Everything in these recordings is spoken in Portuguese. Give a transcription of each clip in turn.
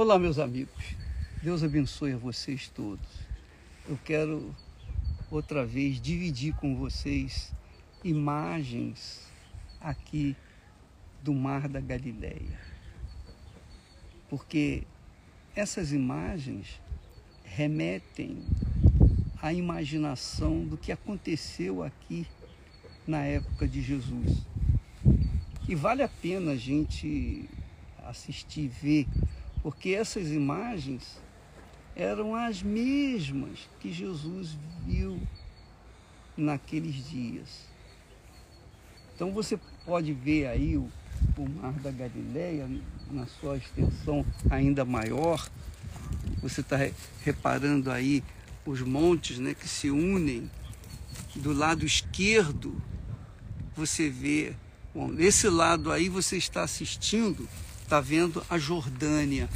Olá, meus amigos. Deus abençoe a vocês todos. Eu quero outra vez dividir com vocês imagens aqui do Mar da Galileia. Porque essas imagens remetem à imaginação do que aconteceu aqui na época de Jesus. E vale a pena a gente assistir, ver, porque essas imagens eram as mesmas que Jesus viu naqueles dias. Então você pode ver aí o, o Mar da Galileia na sua extensão ainda maior. Você está reparando aí os montes né, que se unem. Do lado esquerdo você vê, bom, nesse lado aí você está assistindo, está vendo a Jordânia,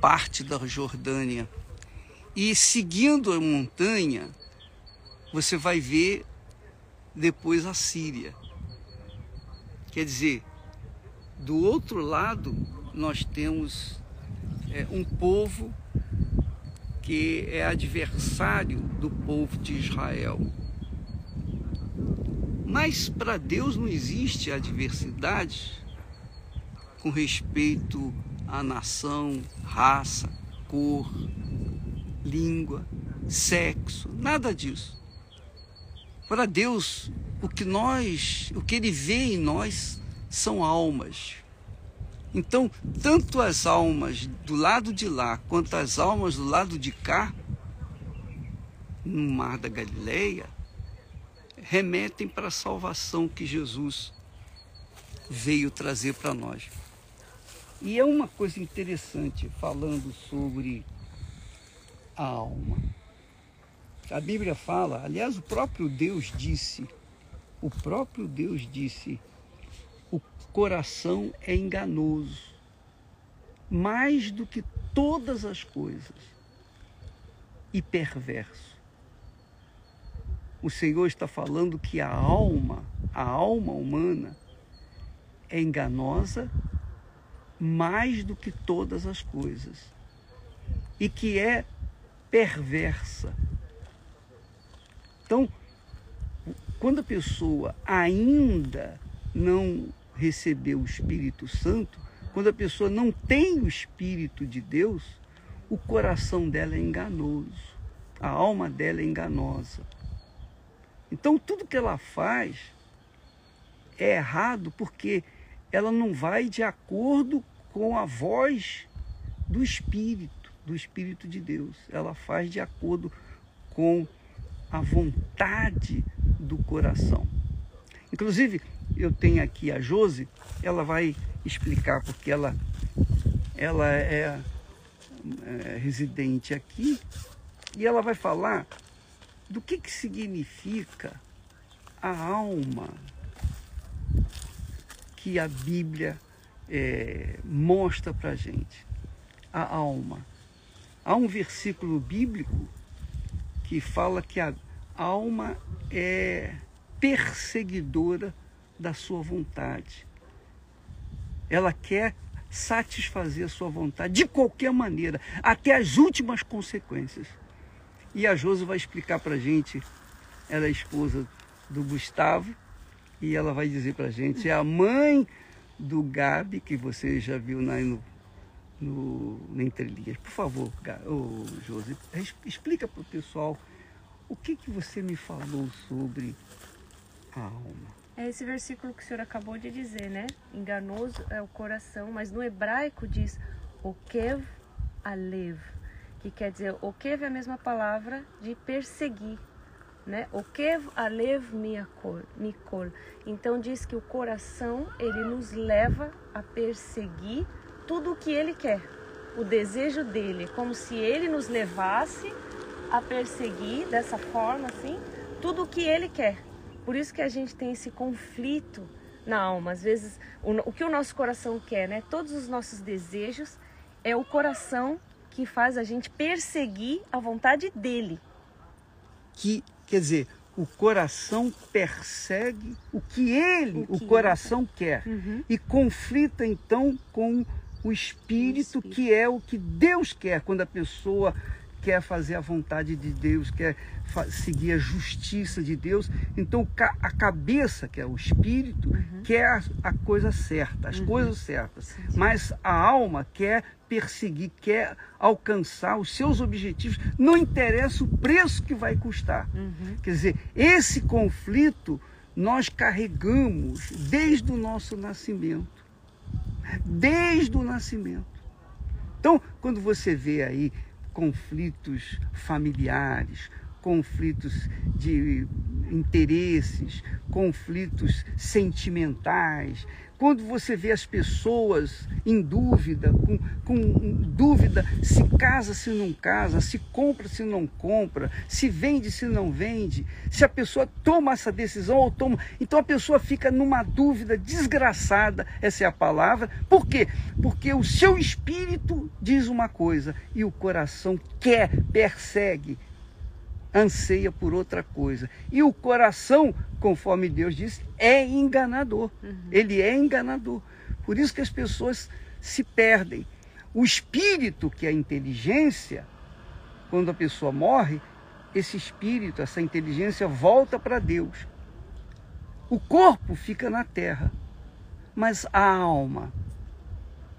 parte da Jordânia. E seguindo a montanha, você vai ver depois a Síria. Quer dizer, do outro lado nós temos é, um povo que é adversário do povo de Israel. Mas para Deus não existe adversidade com respeito à nação, raça, cor, língua, sexo, nada disso. Para Deus, o que nós, o que ele vê em nós são almas. Então, tanto as almas do lado de lá quanto as almas do lado de cá, no mar da Galileia, remetem para a salvação que Jesus veio trazer para nós. E é uma coisa interessante falando sobre a alma. A Bíblia fala, aliás, o próprio Deus disse, o próprio Deus disse, o coração é enganoso, mais do que todas as coisas, e perverso o Senhor está falando que a alma, a alma humana, é enganosa mais do que todas as coisas e que é perversa. Então, quando a pessoa ainda não recebeu o Espírito Santo, quando a pessoa não tem o Espírito de Deus, o coração dela é enganoso, a alma dela é enganosa. Então tudo que ela faz é errado porque ela não vai de acordo com a voz do Espírito, do Espírito de Deus. Ela faz de acordo com a vontade do coração. Inclusive, eu tenho aqui a Jose, ela vai explicar porque ela, ela é, é residente aqui e ela vai falar do que, que significa a alma que a Bíblia é, mostra para gente. A alma. Há um versículo bíblico que fala que a alma é perseguidora da sua vontade. Ela quer satisfazer a sua vontade de qualquer maneira, até as últimas consequências. E a Josi vai explicar para gente, ela é esposa do Gustavo, e ela vai dizer para gente, é a mãe do Gabi, que você já viu na, no, no, no Entre Linhas. Por favor, oh, Josi, explica para o pessoal o que, que você me falou sobre a alma. É esse versículo que o senhor acabou de dizer, né? Enganoso é o coração, mas no hebraico diz Okev Alev que quer dizer okev é a mesma palavra de perseguir, né? Okev alev mikol. Então diz que o coração ele nos leva a perseguir tudo o que ele quer, o desejo dele, como se ele nos levasse a perseguir dessa forma assim tudo o que ele quer. Por isso que a gente tem esse conflito na alma. Às vezes o, o que o nosso coração quer, né? Todos os nossos desejos é o coração que faz a gente perseguir a vontade dele. Que, quer dizer, o coração persegue o que ele, o, que o coração ele quer. Uhum. E conflita então com o espírito, o espírito que é o que Deus quer quando a pessoa quer fazer a vontade de Deus, quer seguir a justiça de Deus. Então a cabeça, que é o espírito, uhum. quer a, coisa certa, as uhum. coisas certas. Sim, sim. Mas a alma quer perseguir, quer alcançar os seus objetivos, não interessa o preço que vai custar. Uhum. Quer dizer, esse conflito nós carregamos desde o nosso nascimento. Desde o nascimento. Então, quando você vê aí conflitos familiares, conflitos de interesses, conflitos sentimentais. Quando você vê as pessoas em dúvida, com, com dúvida se casa, se não casa, se compra, se não compra, se vende, se não vende, se a pessoa toma essa decisão ou toma. Então a pessoa fica numa dúvida desgraçada, essa é a palavra. Por quê? Porque o seu espírito diz uma coisa e o coração quer, persegue, anseia por outra coisa. E o coração, conforme Deus disse, é enganador. Uhum. Ele é enganador. Por isso que as pessoas se perdem. O espírito, que é a inteligência, quando a pessoa morre, esse espírito, essa inteligência volta para Deus. O corpo fica na terra, mas a alma.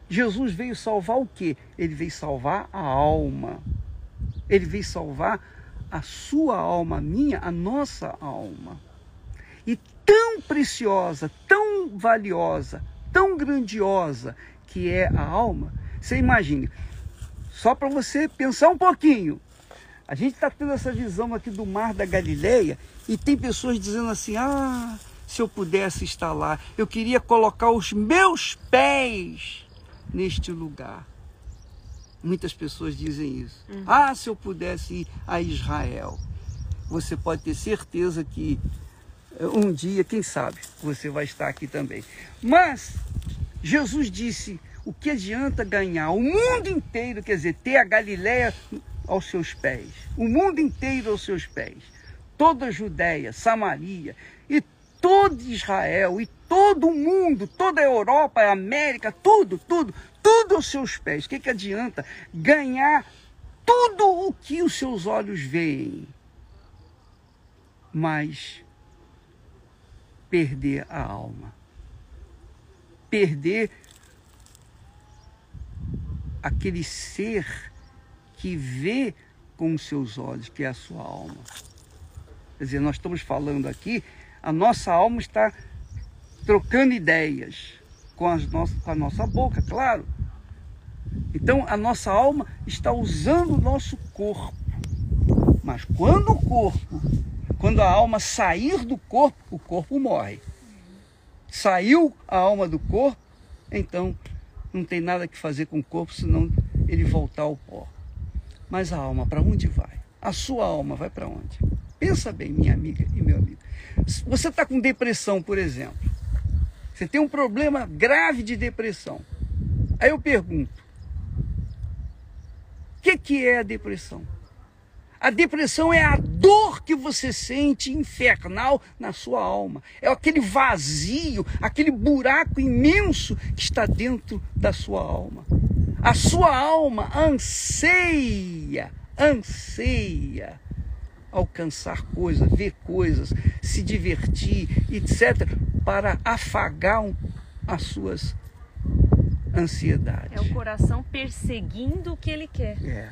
Jesus veio salvar o quê? Ele veio salvar a alma. Ele veio salvar a sua alma, a minha, a nossa alma. E tão preciosa, tão valiosa, tão grandiosa que é a alma, você imagine, só para você pensar um pouquinho. A gente está tendo essa visão aqui do mar da Galileia e tem pessoas dizendo assim: ah, se eu pudesse estar lá, eu queria colocar os meus pés neste lugar. Muitas pessoas dizem isso. Uhum. Ah, se eu pudesse ir a Israel. Você pode ter certeza que eh, um dia, quem sabe, você vai estar aqui também. Mas Jesus disse: o que adianta ganhar o mundo inteiro, quer dizer, ter a Galiléia aos seus pés, o mundo inteiro aos seus pés, toda a Judéia, Samaria e todo Israel e todo o mundo, toda a Europa, a América, tudo, tudo, tudo aos seus pés. O que, que adianta ganhar tudo o que os seus olhos veem, mas perder a alma, perder aquele ser que vê com os seus olhos, que é a sua alma. Quer dizer, nós estamos falando aqui, a nossa alma está trocando ideias com, as nossas, com a nossa boca, claro. Então a nossa alma está usando o nosso corpo. Mas quando o corpo, quando a alma sair do corpo, o corpo morre. Saiu a alma do corpo, então não tem nada que fazer com o corpo senão ele voltar ao pó. Mas a alma para onde vai? A sua alma vai para onde? Pensa bem, minha amiga e meu amigo. Você está com depressão, por exemplo. Você tem um problema grave de depressão. Aí eu pergunto: o que, que é a depressão? A depressão é a dor que você sente infernal na sua alma. É aquele vazio, aquele buraco imenso que está dentro da sua alma. A sua alma anseia, anseia alcançar coisas, ver coisas, se divertir, etc., para afagar as suas ansiedades. É o coração perseguindo o que ele quer. É.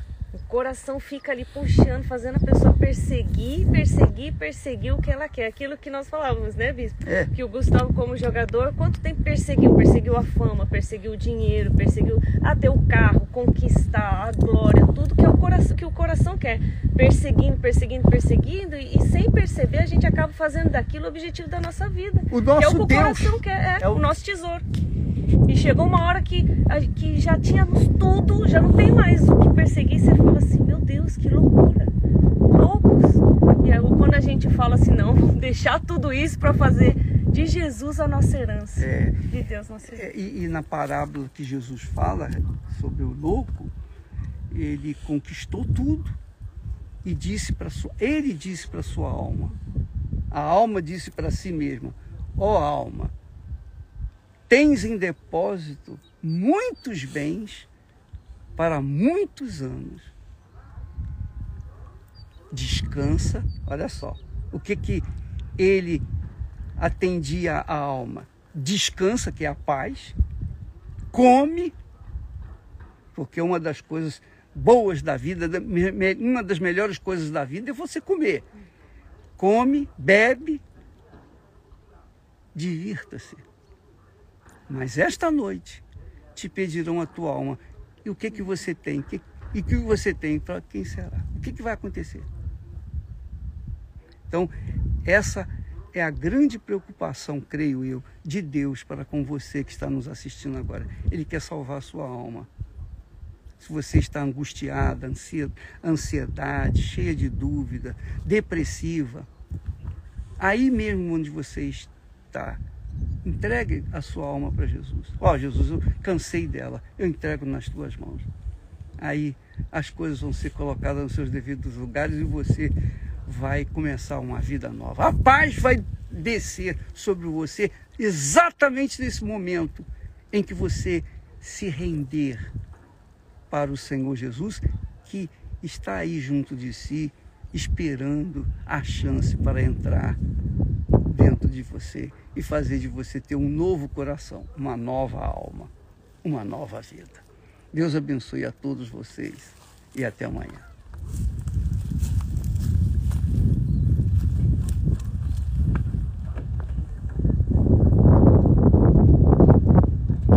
Coração fica ali puxando, fazendo a pessoa perseguir, perseguir, perseguir o que ela quer. Aquilo que nós falávamos, né, Bispo? É. Que o Gustavo, como jogador, quanto tempo perseguiu? Perseguiu a fama, perseguiu o dinheiro, perseguiu até o carro, conquistar a glória, tudo que, é o coração, que o coração quer. Perseguindo, perseguindo, perseguindo, e, e sem perceber a gente acaba fazendo daquilo o objetivo da nossa vida. O nosso que é o que Deus. o coração quer, é, é o... o nosso tesouro. E chegou uma hora que, que já tínhamos tudo, já não tem mais o que perseguir. Você fala assim, meu Deus, que loucura. Loucos. E aí, quando a gente fala assim, não, vamos deixar tudo isso para fazer de Jesus a nossa herança. É, de Deus nossa herança. É, e, e na parábola que Jesus fala sobre o louco, ele conquistou tudo e disse para sua, ele disse para sua alma. A alma disse para si mesma: "Ó oh, alma, tens em depósito muitos bens para muitos anos. Descansa, olha só, o que que ele atendia a alma? Descansa, que é a paz, come, porque uma das coisas boas da vida, uma das melhores coisas da vida é você comer. Come, bebe, divirta-se. Mas esta noite te pedirão a tua alma. E o que que você tem? E o que você tem? Para quem será? O que, que vai acontecer? Então, essa é a grande preocupação, creio eu, de Deus para com você que está nos assistindo agora. Ele quer salvar a sua alma. Se você está angustiada, ansiedade, cheia de dúvida, depressiva, aí mesmo onde você está, entregue a sua alma para Jesus. Ó, oh, Jesus, eu cansei dela, eu entrego nas tuas mãos. Aí as coisas vão ser colocadas nos seus devidos lugares e você vai começar uma vida nova. A paz vai descer sobre você exatamente nesse momento em que você se render para o Senhor Jesus, que está aí junto de si, esperando a chance para entrar de você e fazer de você ter um novo coração, uma nova alma, uma nova vida. Deus abençoe a todos vocês e até amanhã.